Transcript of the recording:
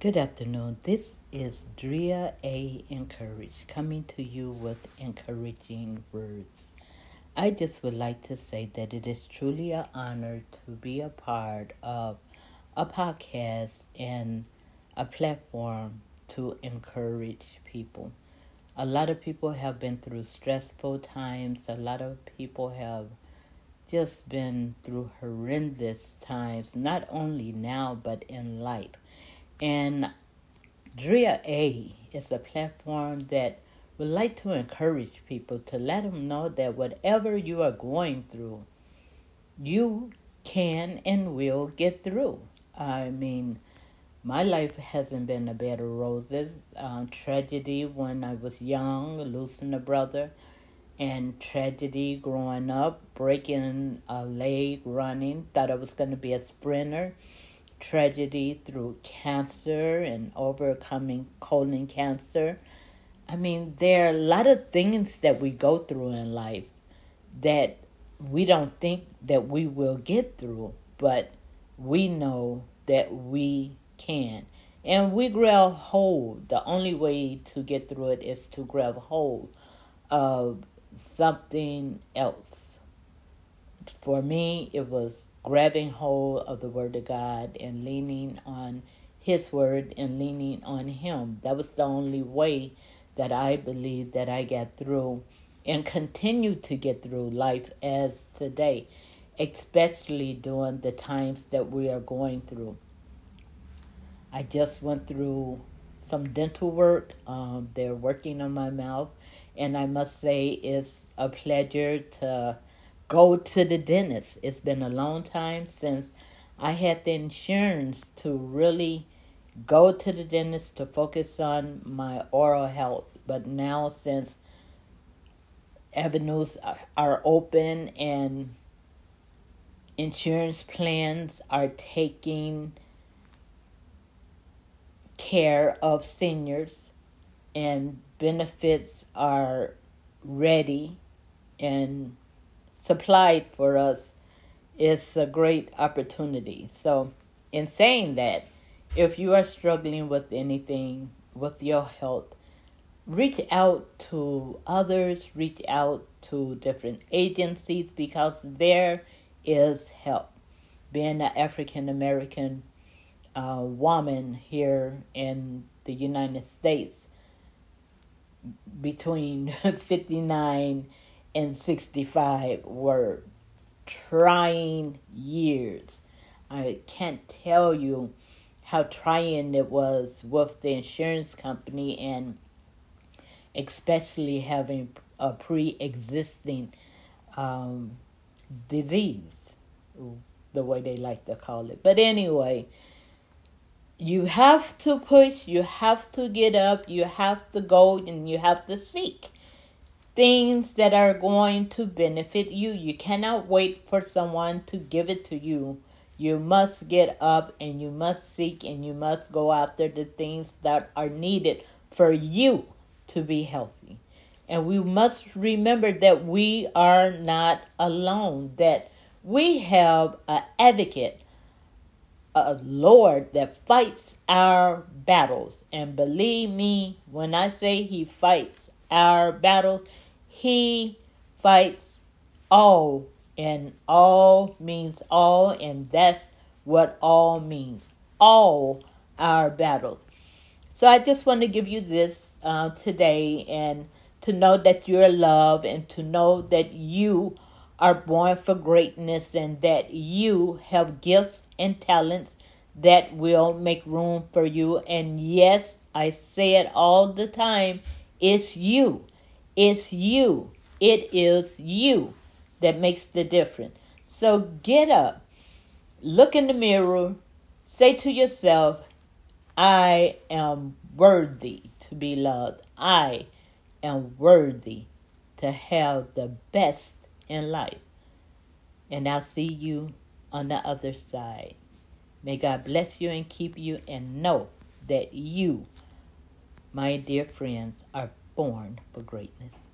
Good afternoon. This is Drea A. Encourage coming to you with encouraging words. I just would like to say that it is truly an honor to be a part of a podcast and a platform to encourage people. A lot of people have been through stressful times, a lot of people have just been through horrendous times, not only now but in life. And Drea A is a platform that would like to encourage people to let them know that whatever you are going through, you can and will get through. I mean, my life hasn't been a bed of roses. Uh, tragedy when I was young, losing a brother, and tragedy growing up, breaking a leg running, thought I was going to be a sprinter tragedy through cancer and overcoming colon cancer. I mean, there are a lot of things that we go through in life that we don't think that we will get through, but we know that we can. And we grab hold. The only way to get through it is to grab hold of something else. For me, it was grabbing hold of the Word of God and leaning on His Word and leaning on Him. That was the only way that I believe that I got through and continue to get through life as today, especially during the times that we are going through. I just went through some dental work. Um, they're working on my mouth, and I must say it's a pleasure to go to the dentist. It's been a long time since I had the insurance to really go to the dentist to focus on my oral health. But now, since avenues are open and insurance plans are taking care of seniors and benefits are ready and supplied for us is a great opportunity. So, in saying that, if you are struggling with anything with your health, reach out to others, reach out to different agencies because there is help. Being an African American uh, woman here in the United States, between 59 and 65 were trying years. I can't tell you how trying it was with the insurance company and especially having a pre existing um, disease, the way they like to call it. But anyway, you have to push, you have to get up, you have to go, and you have to seek things that are going to benefit you. You cannot wait for someone to give it to you. You must get up and you must seek and you must go after the things that are needed for you to be healthy. And we must remember that we are not alone, that we have an advocate, a Lord that fights our battles. And believe me, when I say he fights our battles, he fights all, and all means all, and that's what all means. All our battles. So I just want to give you this uh, today and to know that you're loved and to know that you are born for greatness and that you have gifts and talents that will make room for you. And yes, I say it all the time it's you. It's you. It is you that makes the difference. So get up, look in the mirror, say to yourself, I am worthy to be loved. I am worthy to have the best in life. And I'll see you on the other side. May God bless you and keep you, and know that you, my dear friends, are born for greatness.